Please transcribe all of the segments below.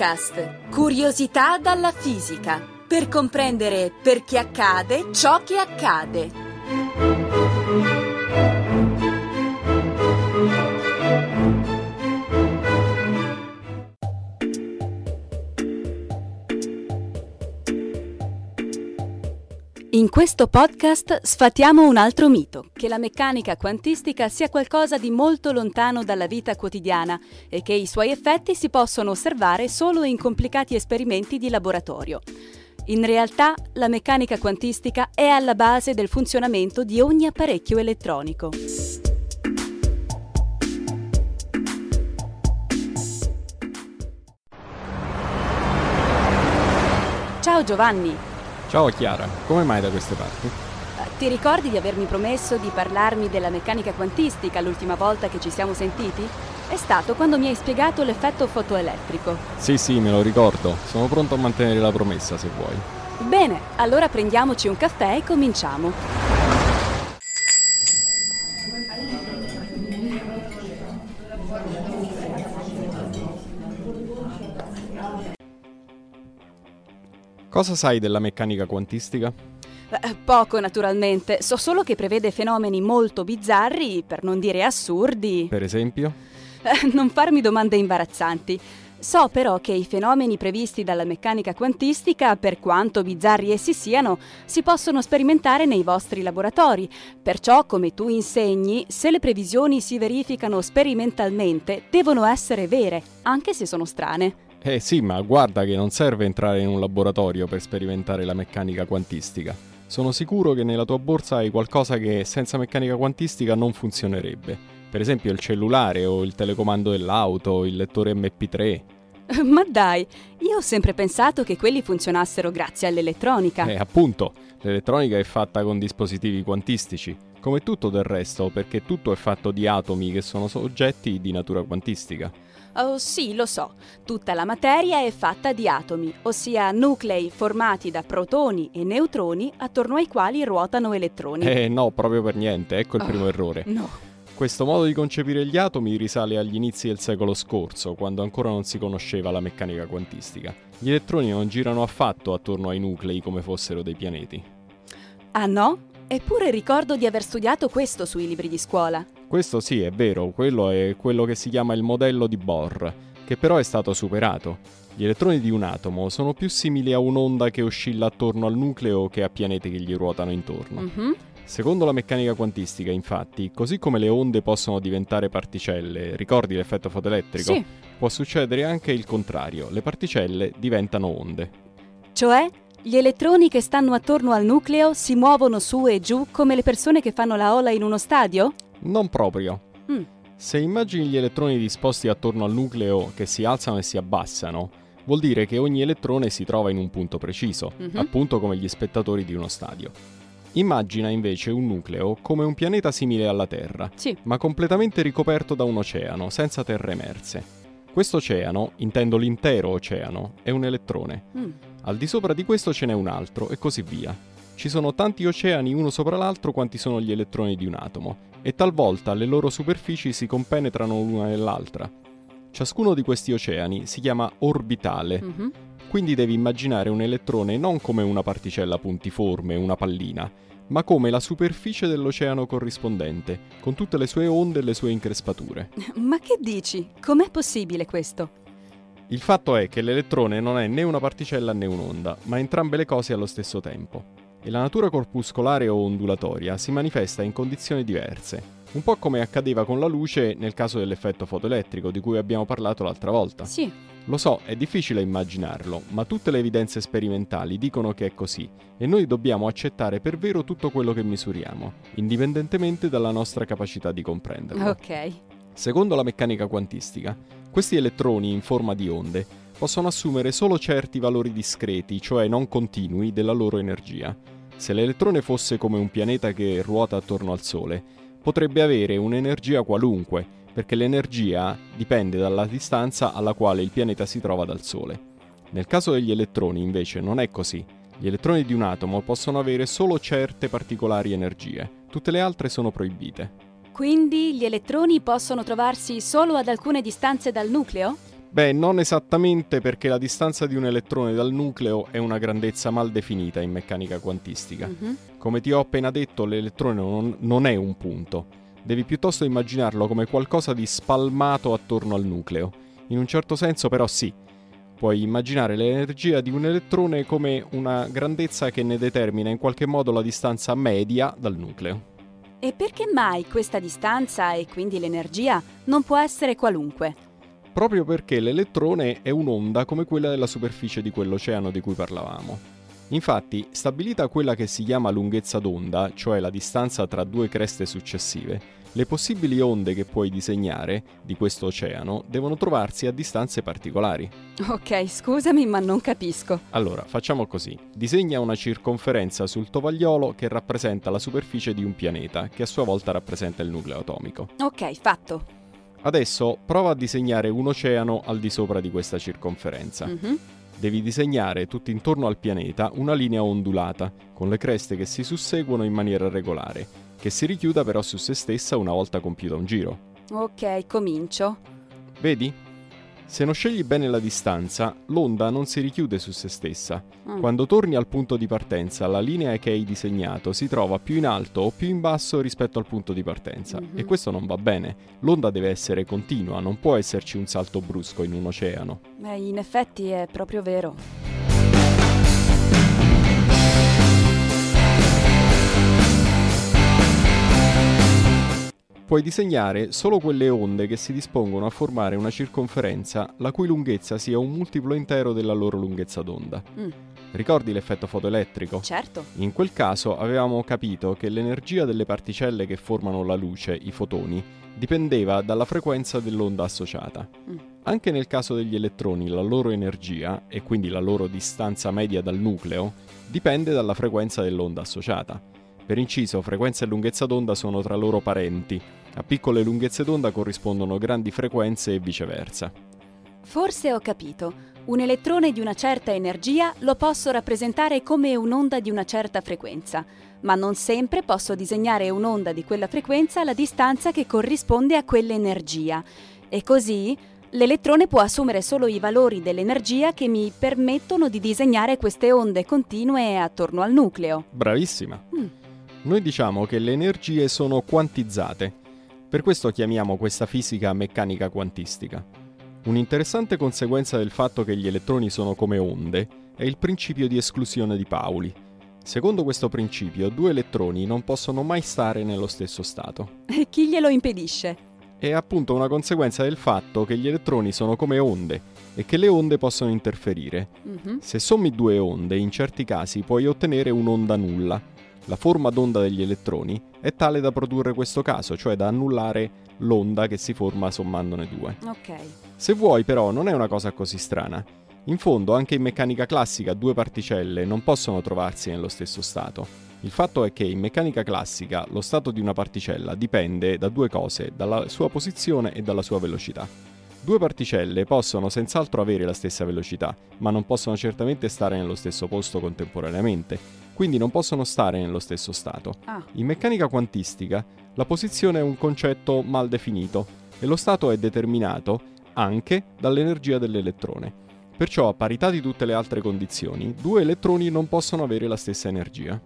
Podcast Curiosità dalla fisica per comprendere perché accade ciò che accade. In questo podcast sfatiamo un altro mito, che la meccanica quantistica sia qualcosa di molto lontano dalla vita quotidiana e che i suoi effetti si possono osservare solo in complicati esperimenti di laboratorio. In realtà la meccanica quantistica è alla base del funzionamento di ogni apparecchio elettronico. Ciao Giovanni, Ciao Chiara, come mai da queste parti? ti ricordi di avermi promesso di parlarmi della meccanica quantistica l'ultima volta che ci siamo sentiti? È stato quando mi hai spiegato l'effetto fotoelettrico. Sì, sì, me lo ricordo. Sono pronto a mantenere la promessa se vuoi. Bene, allora prendiamoci un caffè e cominciamo. Cosa sai della meccanica quantistica? Eh, Poco naturalmente, so solo che prevede fenomeni molto bizzarri, per non dire assurdi. Per esempio? Eh, Non farmi domande imbarazzanti. So però che i fenomeni previsti dalla meccanica quantistica, per quanto bizzarri essi siano, si possono sperimentare nei vostri laboratori. Perciò, come tu insegni, se le previsioni si verificano sperimentalmente, devono essere vere, anche se sono strane. Eh sì, ma guarda che non serve entrare in un laboratorio per sperimentare la meccanica quantistica. Sono sicuro che nella tua borsa hai qualcosa che senza meccanica quantistica non funzionerebbe. Per esempio il cellulare o il telecomando dell'auto, il lettore MP3. Ma dai, io ho sempre pensato che quelli funzionassero grazie all'elettronica. Eh, appunto, l'elettronica è fatta con dispositivi quantistici, come tutto del resto, perché tutto è fatto di atomi che sono soggetti di natura quantistica. Oh sì, lo so, tutta la materia è fatta di atomi, ossia nuclei formati da protoni e neutroni attorno ai quali ruotano elettroni. Eh no, proprio per niente, ecco il primo Oh, errore. No. Questo modo di concepire gli atomi risale agli inizi del secolo scorso, quando ancora non si conosceva la meccanica quantistica. Gli elettroni non girano affatto attorno ai nuclei come fossero dei pianeti. Ah no? Eppure ricordo di aver studiato questo sui libri di scuola. Questo sì, è vero, quello è quello che si chiama il modello di Bohr, che però è stato superato. Gli elettroni di un atomo sono più simili a un'onda che oscilla attorno al nucleo che a pianeti che gli ruotano intorno. Mhm. Secondo la meccanica quantistica, infatti, così come le onde possono diventare particelle, ricordi l'effetto fotoelettrico? Sì, Può succedere anche il contrario, le particelle diventano onde. cioè gli elettroni che stanno attorno al nucleo si muovono su e giù come le persone che fanno la ola in uno stadio? Non proprio. Mm. Se immagini gli elettroni disposti attorno al nucleo che si alzano e si abbassano, vuol dire che ogni elettrone si trova in un punto preciso, Mhm. appunto come gli spettatori di uno stadio. Immagina invece un nucleo come un pianeta simile alla Terra, Sì. ma completamente ricoperto da un oceano, senza terre emerse. Questo oceano, intendo l'intero oceano, è un elettrone. Mm. Al di sopra di questo ce n'è un altro e così via. Ci sono tanti oceani uno sopra l'altro quanti sono gli elettroni di un atomo e talvolta le loro superfici si compenetrano l'una nell'altra. Ciascuno di questi oceani si chiama orbitale, Mhm. quindi devi immaginare un elettrone non come una particella puntiforme, una pallina, ma come la superficie dell'oceano corrispondente, con tutte le sue onde e le sue increspature. Ma che dici? Com'è possibile questo? Il fatto è che l'elettrone non è né una particella né un'onda, ma entrambe le cose allo stesso tempo. E la natura corpuscolare o ondulatoria si manifesta in condizioni diverse, un po' come accadeva con la luce nel caso dell'effetto fotoelettrico di cui abbiamo parlato l'altra volta. Sì. Lo so, è difficile immaginarlo, ma tutte le evidenze sperimentali dicono che è così e noi dobbiamo accettare per vero tutto quello che misuriamo, indipendentemente dalla nostra capacità di comprenderlo. Ok. Secondo la meccanica quantistica, questi elettroni in forma di onde possono assumere solo certi valori discreti, cioè non continui, della loro energia. Se l'elettrone fosse come un pianeta che ruota attorno al Sole, potrebbe avere un'energia qualunque, perché l'energia dipende dalla distanza alla quale il pianeta si trova dal Sole. Nel caso degli elettroni, invece, non è così. Gli elettroni di un atomo possono avere solo certe particolari energie, tutte le altre sono proibite. Quindi gli elettroni possono trovarsi solo ad alcune distanze dal nucleo? Beh, non esattamente perché la distanza di un elettrone dal nucleo è una grandezza mal definita in meccanica quantistica. Mhm. Come ti ho appena detto, l'elettrone non, non è un punto. Devi piuttosto immaginarlo come qualcosa di spalmato attorno al nucleo. In un certo senso però sì. Puoi immaginare l'energia di un elettrone come una grandezza che ne determina in qualche modo la distanza media dal nucleo. E perché mai questa distanza e quindi l'energia non può essere qualunque? Proprio perché l'elettrone è un'onda come quella della superficie di quell'oceano di cui parlavamo. Infatti, stabilita quella che si chiama lunghezza d'onda, cioè la distanza tra due creste successive, le possibili onde che puoi disegnare di questo oceano devono trovarsi a distanze particolari. Ok, scusami, ma non capisco. Allora, facciamo così. Disegna una circonferenza sul tovagliolo che rappresenta la superficie di un pianeta, che a sua volta rappresenta il nucleo atomico. Ok, fatto. Adesso prova a disegnare un oceano al di sopra di questa circonferenza. Mhm. Devi disegnare tutto intorno al pianeta una linea ondulata, con le creste che si susseguono in maniera regolare, che si richiuda però su se stessa una volta compiuto un giro. Ok, comincio. Vedi? Se non scegli bene la distanza, l'onda non si richiude su se stessa. Mm. Quando torni al punto di partenza, la linea che hai disegnato si trova più in alto o più in basso rispetto al punto di partenza. Mhm. E questo non va bene. L'onda deve essere continua, non può esserci un salto brusco in un oceano. Beh, in effetti è proprio vero. Puoi disegnare solo quelle onde che si dispongono a formare una circonferenza la cui lunghezza sia un multiplo intero della loro lunghezza d'onda. Mm, Ricordi l'effetto fotoelettrico? certo. In quel caso avevamo capito che l'energia delle particelle che formano la luce, i fotoni, dipendeva dalla frequenza dell'onda associata. Mm. Anche nel caso degli elettroni la loro energia, e quindi la loro distanza media dal nucleo, dipende dalla frequenza dell'onda associata. Per inciso, frequenza e lunghezza d'onda sono tra loro parenti. A piccole lunghezze d'onda corrispondono grandi frequenze e viceversa. Forse ho capito. Un elettrone di una certa energia lo posso rappresentare come un'onda di una certa frequenza, ma non sempre posso disegnare un'onda di quella frequenza alla distanza che corrisponde a quell'energia. E così l'elettrone può assumere solo i valori dell'energia che mi permettono di disegnare queste onde continue attorno al nucleo. Bravissima! Mm. Noi diciamo che le energie sono quantizzate. Per questo chiamiamo questa fisica meccanica quantistica. Un'interessante conseguenza del fatto che gli elettroni sono come onde è il principio di esclusione di Pauli. Secondo questo principio, due elettroni non possono mai stare nello stesso stato. E chi glielo impedisce? È appunto una conseguenza del fatto che gli elettroni sono come onde e che le onde possono interferire. Mhm. Se sommi due onde, in certi casi puoi ottenere un'onda nulla. La forma d'onda degli elettroni è tale da produrre questo caso, cioè da annullare l'onda che si forma sommandone due. Ok. Se vuoi però non è una cosa così strana. In fondo anche in meccanica classica due particelle non possono trovarsi nello stesso stato. Il fatto è che in meccanica classica lo stato di una particella dipende da due cose, dalla sua posizione e dalla sua velocità. Due particelle possono senz'altro avere la stessa velocità, ma non possono certamente stare nello stesso posto contemporaneamente, quindi non possono stare nello stesso stato. Ah, In meccanica quantistica la posizione è un concetto mal definito e lo stato è determinato anche dall'energia dell'elettrone. Perciò a parità di tutte le altre condizioni, due elettroni non possono avere la stessa energia.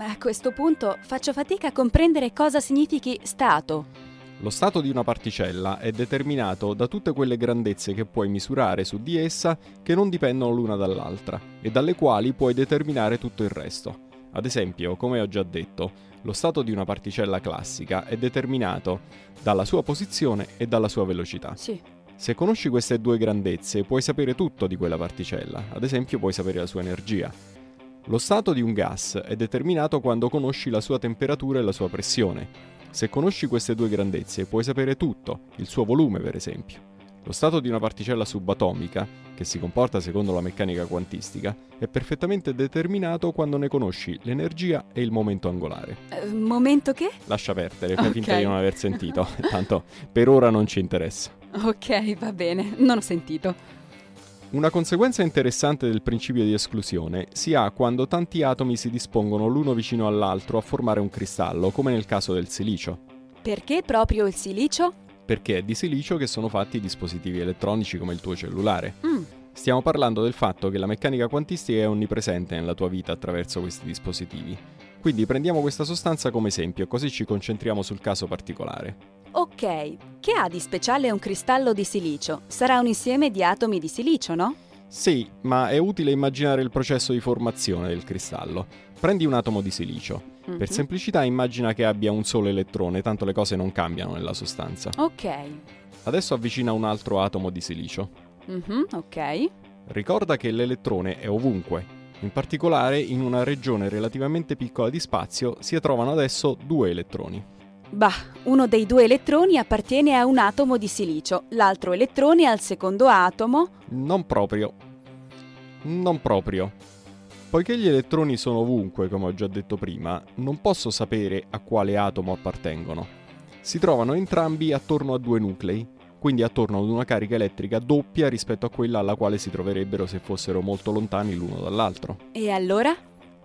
ma a questo punto faccio fatica a comprendere cosa significhi stato. Lo stato di una particella è determinato da tutte quelle grandezze che puoi misurare su di essa che non dipendono l'una dall'altra e dalle quali puoi determinare tutto il resto. Ad esempio, come ho già detto, lo stato di una particella classica è determinato dalla sua posizione e dalla sua velocità. Sì. Se conosci queste due grandezze puoi sapere tutto di quella particella, ad esempio puoi sapere la sua energia. Lo stato di un gas è determinato quando conosci la sua temperatura e la sua pressione. Se conosci queste due grandezze puoi sapere tutto, il suo volume per esempio. Lo stato di una particella subatomica, che si comporta secondo la meccanica quantistica, è perfettamente determinato quando ne conosci l'energia e il momento angolare. Eh, momento che? Lascia perdere, fai Ok. finta di non aver sentito, tanto per ora non ci interessa. Ok, va bene, non ho sentito. Una conseguenza interessante del principio di esclusione si ha quando tanti atomi si dispongono l'uno vicino all'altro a formare un cristallo, come nel caso del silicio. Perché proprio il silicio? Perché è di silicio che sono fatti i dispositivi elettronici come il tuo cellulare. Mm, Stiamo parlando del fatto che la meccanica quantistica è onnipresente nella tua vita attraverso questi dispositivi. Quindi prendiamo questa sostanza come esempio, così ci concentriamo sul caso particolare. ok. Che ha di speciale un cristallo di silicio? Sarà un insieme di atomi di silicio, no? Sì, ma è utile immaginare il processo di formazione del cristallo. Prendi un atomo di silicio. Mhm. Per semplicità immagina che abbia un solo elettrone, tanto le cose non cambiano nella sostanza. Ok. Adesso avvicina un altro atomo di silicio. Mhm, ok. Ricorda che l'elettrone è ovunque. In particolare, in una regione relativamente piccola di spazio si trovano adesso due elettroni. Bah, uno dei due elettroni appartiene a un atomo di silicio, l'altro elettrone al secondo atomo. Non proprio. Non proprio. Poiché gli elettroni sono ovunque, come ho già detto prima, non posso sapere a quale atomo appartengono. Si trovano entrambi attorno a due nuclei, quindi attorno ad una carica elettrica doppia rispetto a quella alla quale si troverebbero se fossero molto lontani l'uno dall'altro. E allora?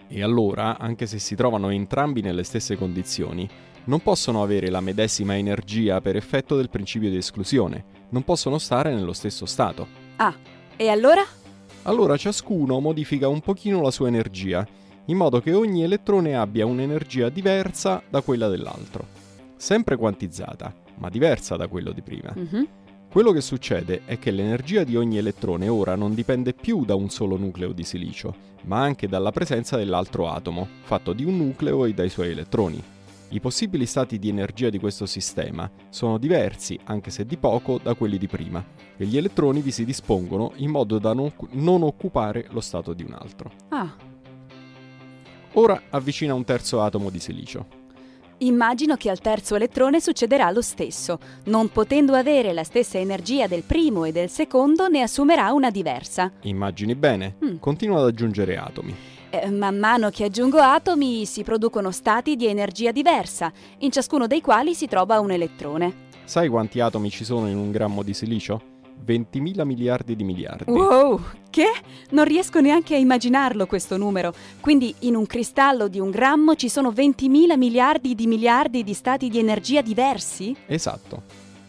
E allora, anche se si trovano entrambi nelle stesse condizioni, non possono avere la medesima energia per effetto del principio di esclusione, non possono stare nello stesso stato. Ah, e allora? Allora ciascuno modifica un pochino la sua energia, in modo che ogni elettrone abbia un'energia diversa da quella dell'altro. Sempre quantizzata, ma diversa da quello di prima. Mhm. Quello che succede è che l'energia di ogni elettrone ora non dipende più da un solo nucleo di silicio, ma anche dalla presenza dell'altro atomo, fatto di un nucleo e dai suoi elettroni. I possibili stati di energia di questo sistema sono diversi, anche se di poco, da quelli di prima, e gli elettroni vi si dispongono in modo da non, non occupare lo stato di un altro. Ah, Ora avvicina un terzo atomo di silicio. Immagino che al terzo elettrone succederà lo stesso. Non potendo avere la stessa energia del primo e del secondo, ne assumerà una diversa. Immagini bene, Mm. continua ad aggiungere atomi. Eh, man mano che aggiungo atomi si producono stati di energia diversa, in ciascuno dei quali si trova un elettrone. Sai quanti atomi ci sono in un grammo di silicio? 20.000 miliardi di miliardi. Wow, che? Non riesco neanche a immaginarlo questo numero. Quindi in un cristallo di un grammo ci sono 20.000 miliardi di miliardi di stati di energia diversi? Esatto.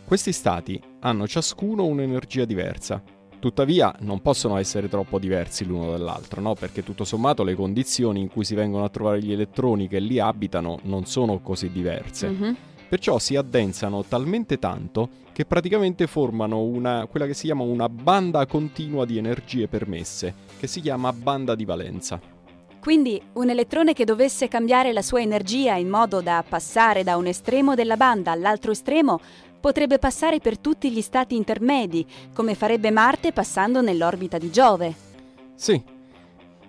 Questi stati hanno ciascuno un'energia diversa. Tuttavia non possono essere troppo diversi l'uno dall'altro, no? Perché tutto sommato le condizioni in cui si vengono a trovare gli elettroni che li abitano non sono così diverse. Mhm. Perciò si addensano talmente tanto che praticamente formano una, quella che si chiama una banda continua di energie permesse, che si chiama banda di valenza. Quindi un elettrone che dovesse cambiare la sua energia in modo da passare da un estremo della banda all'altro estremo potrebbe passare per tutti gli stati intermedi, come farebbe Marte passando nell'orbita di Giove. Sì,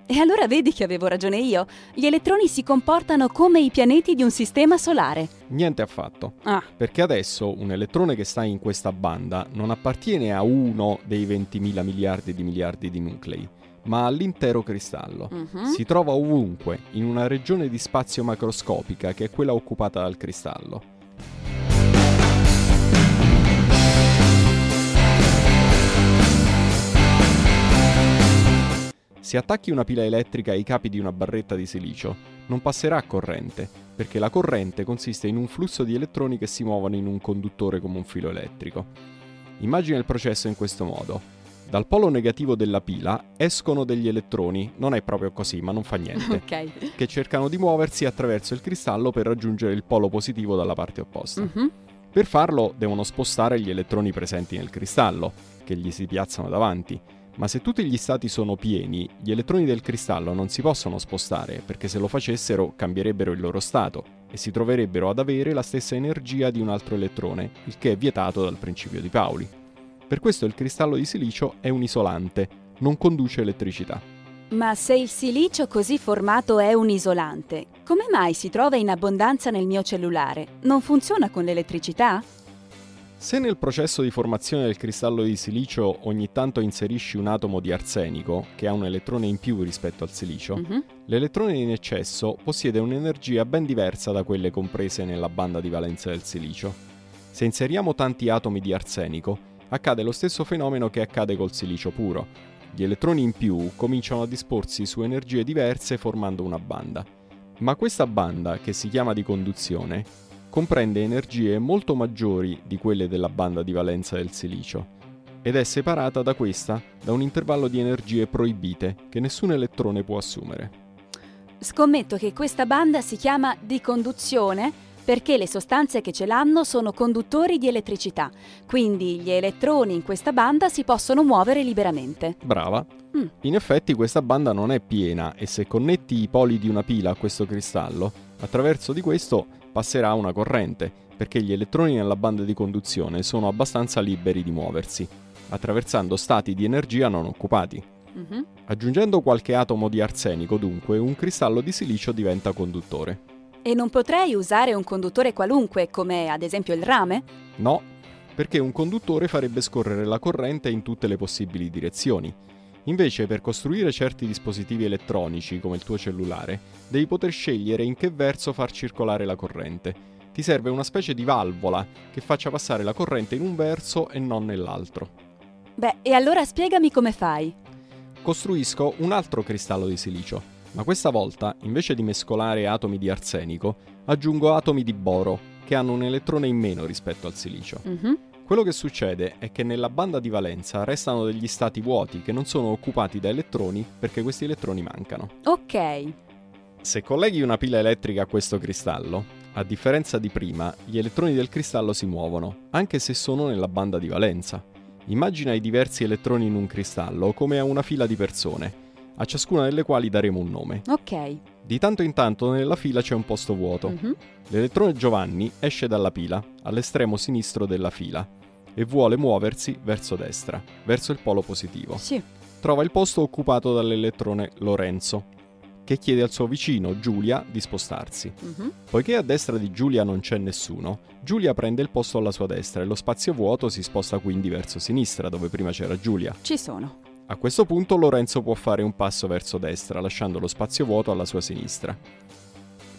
E allora vedi che avevo ragione io. Gli elettroni si comportano come i pianeti di un sistema solare. niente affatto. Ah, Perché adesso un elettrone che sta in questa banda non appartiene a uno dei 20.000 miliardi di miliardi di nuclei, ma all'intero cristallo. mhm. Si trova ovunque, in una regione di spazio macroscopica che è quella occupata dal cristallo. Se attacchi una pila elettrica ai capi di una barretta di silicio, non passerà corrente, perché la corrente consiste in un flusso di elettroni che si muovono in un conduttore come un filo elettrico. Immagina il processo in questo modo. Dal polo negativo della pila escono degli elettroni, non è proprio così, ma non fa niente, Ok. che cercano di muoversi attraverso il cristallo per raggiungere il polo positivo dalla parte opposta. Mhm. Per farlo devono spostare gli elettroni presenti nel cristallo, che gli si piazzano davanti. Ma se tutti gli stati sono pieni, gli elettroni del cristallo non si possono spostare, perché se lo facessero cambierebbero il loro stato e si troverebbero ad avere la stessa energia di un altro elettrone, il che è vietato dal principio di Pauli. Per questo il cristallo di silicio è un isolante, non conduce elettricità. Ma se il silicio così formato è un isolante, come mai si trova in abbondanza nel mio cellulare? Non funziona con l'elettricità? Se nel processo di formazione del cristallo di silicio ogni tanto inserisci un atomo di arsenico, che ha un elettrone in più rispetto al silicio, Mhm. l'elettrone in eccesso possiede un'energia ben diversa da quelle comprese nella banda di valenza del silicio. Se inseriamo tanti atomi di arsenico, accade lo stesso fenomeno che accade col silicio puro. Gli elettroni in più cominciano a disporsi su energie diverse formando una banda. Ma questa banda, che si chiama di conduzione, comprende energie molto maggiori di quelle della banda di valenza del silicio ed è separata da questa da un intervallo di energie proibite che nessun elettrone può assumere. Scommetto che questa banda si chiama di conduzione perché le sostanze che ce l'hanno sono conduttori di elettricità, quindi gli elettroni in questa banda si possono muovere liberamente. Brava. Mm. In effetti questa banda non è piena e se connetti i poli di una pila a questo cristallo, attraverso di questo passerà una corrente, perché gli elettroni nella banda di conduzione sono abbastanza liberi di muoversi, attraversando stati di energia non occupati. Mm-hmm. Aggiungendo qualche atomo di arsenico, dunque, un cristallo di silicio diventa conduttore. E non potrei usare un conduttore qualunque, come ad esempio il rame? No, perché un conduttore farebbe scorrere la corrente in tutte le possibili direzioni. Invece, per costruire certi dispositivi elettronici, come il tuo cellulare, devi poter scegliere in che verso far circolare la corrente. Ti serve una specie di valvola che faccia passare la corrente in un verso e non nell'altro. Beh, e allora spiegami come fai. Costruisco un altro cristallo di silicio ma questa volta, invece di mescolare atomi di arsenico, aggiungo atomi di boro, che hanno un elettrone in meno rispetto al silicio. Mm-hmm. Quello che succede è che nella banda di valenza restano degli stati vuoti che non sono occupati da elettroni perché questi elettroni mancano. Ok. Se colleghi una pila elettrica a questo cristallo, a differenza di prima, gli elettroni del cristallo si muovono, anche se sono nella banda di valenza. Immagina i diversi elettroni in un cristallo come a una fila di persone a ciascuna delle quali daremo un nome. Ok. Di tanto in tanto nella fila c'è un posto vuoto. Mm-hmm. L'elettrone Giovanni esce dalla pila, all'estremo sinistro della fila, e vuole muoversi verso destra, verso il polo positivo. Sì. Trova il posto occupato dall'elettrone Lorenzo, che chiede al suo vicino, Giulia, di spostarsi. Mm-hmm. Poiché a destra di Giulia non c'è nessuno, Giulia prende il posto alla sua destra e lo spazio vuoto si sposta quindi verso sinistra, dove prima c'era Giulia. Ci sono. A questo punto Lorenzo può fare un passo verso destra, lasciando lo spazio vuoto alla sua sinistra.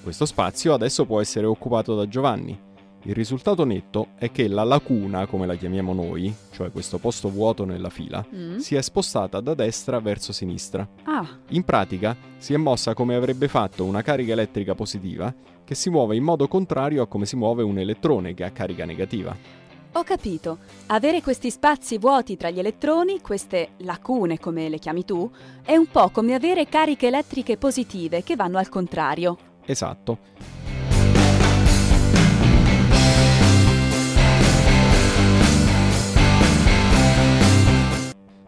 Questo spazio adesso può essere occupato da Giovanni. Il risultato netto è che la lacuna, come la chiamiamo noi, cioè questo posto vuoto nella fila, mm. si è spostata da destra verso sinistra. Ah. In pratica si è mossa come avrebbe fatto una carica elettrica positiva che si muove in modo contrario a come si muove un elettrone che ha carica negativa. Ho capito. Avere questi spazi vuoti tra gli elettroni, queste lacune come le chiami tu, è un po' come avere cariche elettriche positive che vanno al contrario. Esatto.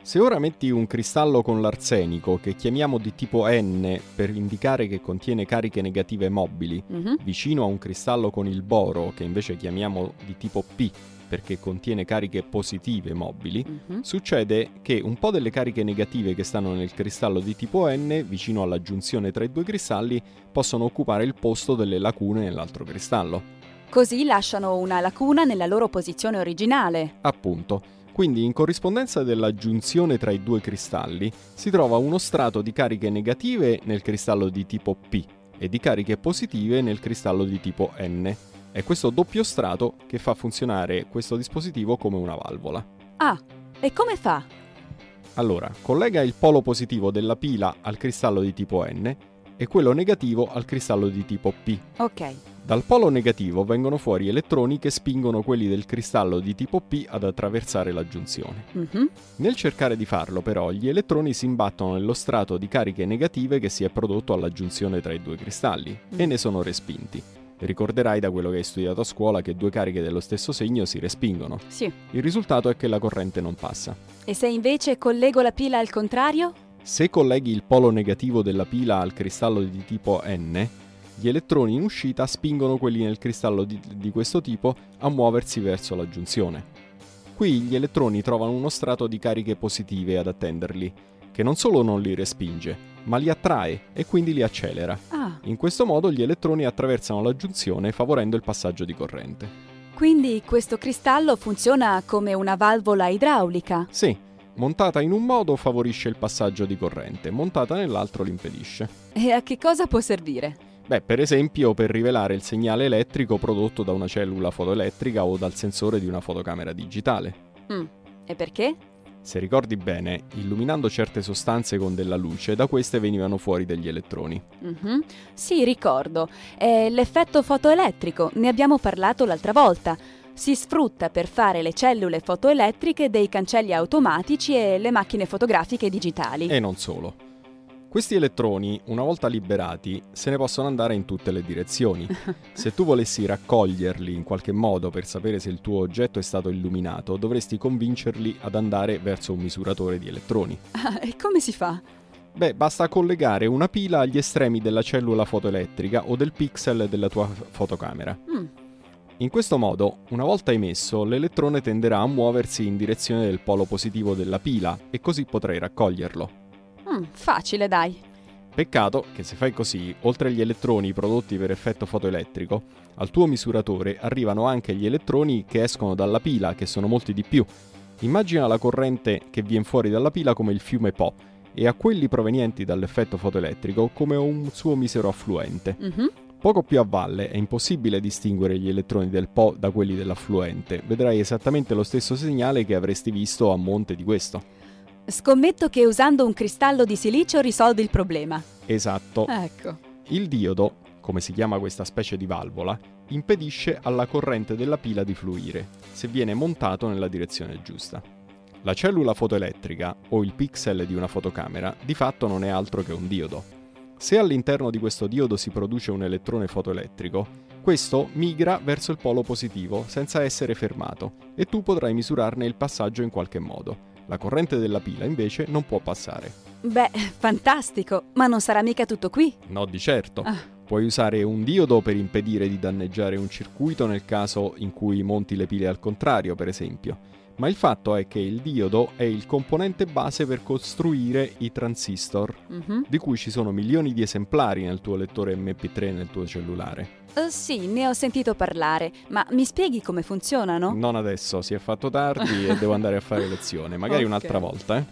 Se ora metti un cristallo con l'arsenico, che chiamiamo di tipo N per indicare che contiene cariche negative mobili, mm-hmm. vicino a un cristallo con il boro, che invece chiamiamo di tipo P, perché contiene cariche positive mobili, uh-huh. succede che un po' delle cariche negative che stanno nel cristallo di tipo N, vicino alla giunzione tra i due cristalli, possono occupare il posto delle lacune nell'altro cristallo. Così lasciano una lacuna nella loro posizione originale. Appunto. Quindi in corrispondenza della giunzione tra i due cristalli si trova uno strato di cariche negative nel cristallo di tipo P e di cariche positive nel cristallo di tipo N è questo doppio strato che fa funzionare questo dispositivo come una valvola. Ah, e come fa? Allora, collega il polo positivo della pila al cristallo di tipo N e quello negativo al cristallo di tipo P. Ok. Dal polo negativo vengono fuori elettroni che spingono quelli del cristallo di tipo P ad attraversare la giunzione. Mm-hmm. Nel cercare di farlo, però, gli elettroni si imbattono nello strato di cariche negative che si è prodotto alla giunzione tra i due cristalli mm. e ne sono respinti. Ricorderai da quello che hai studiato a scuola che due cariche dello stesso segno si respingono. Sì. Il risultato è che la corrente non passa. E se invece collego la pila al contrario? Se colleghi il polo negativo della pila al cristallo di tipo N, gli elettroni in uscita spingono quelli nel cristallo di, di questo tipo a muoversi verso la giunzione. Qui gli elettroni trovano uno strato di cariche positive ad attenderli, che non solo non li respinge, ma li attrae e quindi li accelera. Ah. In questo modo gli elettroni attraversano la giunzione favorendo il passaggio di corrente. Quindi questo cristallo funziona come una valvola idraulica? Sì, montata in un modo favorisce il passaggio di corrente, montata nell'altro l'impedisce. E a che cosa può servire? Beh, per esempio per rivelare il segnale elettrico prodotto da una cellula fotoelettrica o dal sensore di una fotocamera digitale. Mm. E perché? Se ricordi bene, illuminando certe sostanze con della luce, da queste venivano fuori degli elettroni. Mhm. Sì, ricordo. È l'effetto fotoelettrico, ne abbiamo parlato l'altra volta. Si sfrutta per fare le cellule fotoelettriche dei cancelli automatici e le macchine fotografiche digitali. E non solo. Questi elettroni, una volta liberati, se ne possono andare in tutte le direzioni. Se tu volessi raccoglierli in qualche modo per sapere se il tuo oggetto è stato illuminato, dovresti convincerli ad andare verso un misuratore di elettroni. Ah, e come si fa? Beh, basta collegare una pila agli estremi della cellula fotoelettrica o del pixel della tua fotocamera. Mm, In questo modo, una volta emesso, l'elettrone tenderà a muoversi in direzione del polo positivo della pila e così potrai raccoglierlo. Mm, facile, dai. Peccato che se fai così, oltre agli elettroni prodotti per effetto fotoelettrico, al tuo misuratore arrivano anche gli elettroni che escono dalla pila, che sono molti di più. Immagina la corrente che viene fuori dalla pila come il fiume Po e a quelli provenienti dall'effetto fotoelettrico come un suo misero affluente. Mhm. Poco più a valle è impossibile distinguere gli elettroni del Po da quelli dell'affluente, vedrai esattamente lo stesso segnale che avresti visto a monte di questo. Scommetto che usando un cristallo di silicio risolvi il problema. Esatto. Ecco. Il diodo, come si chiama questa specie di valvola, impedisce alla corrente della pila di fluire, se viene montato nella direzione giusta. La cellula fotoelettrica, o il pixel di una fotocamera, di fatto non è altro che un diodo. Se all'interno di questo diodo si produce un elettrone fotoelettrico, questo migra verso il polo positivo senza essere fermato e tu potrai misurarne il passaggio in qualche modo. La corrente della pila invece non può passare. Beh, fantastico, ma non sarà mica tutto qui. No, di certo. Ah. Puoi usare un diodo per impedire di danneggiare un circuito nel caso in cui monti le pile al contrario, per esempio. Ma il fatto è che il diodo è il componente base per costruire i transistor, Mhm. di cui ci sono milioni di esemplari nel tuo lettore MP3 e nel tuo cellulare. Eh, sì, ne ho sentito parlare, ma mi spieghi come funzionano? Non adesso, si è fatto tardi e devo andare a fare lezione, magari Ok. un'altra volta, eh?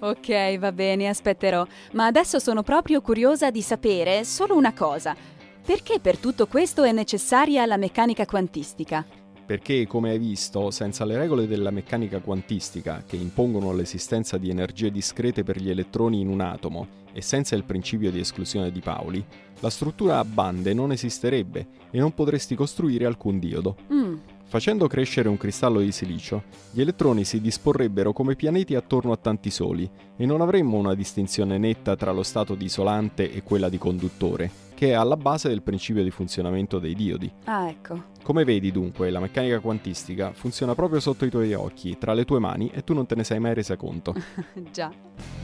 Ok, va bene, aspetterò. Ma adesso sono proprio curiosa di sapere solo una cosa. Perché per tutto questo è necessaria la meccanica quantistica? Perché, come hai visto, senza le regole della meccanica quantistica, che impongono l'esistenza di energie discrete per gli elettroni in un atomo, e senza il principio di esclusione di Pauli, la struttura a bande non esisterebbe e non potresti costruire alcun diodo. Mm, Facendo crescere un cristallo di silicio, gli elettroni si disporrebbero come pianeti attorno a tanti soli e non avremmo una distinzione netta tra lo stato di isolante e quella di conduttore, che è alla base del principio di funzionamento dei diodi. ah, ecco. Come vedi dunque, la meccanica quantistica funziona proprio sotto i tuoi occhi, tra le tue mani, e tu non te ne sei mai resa conto. Già.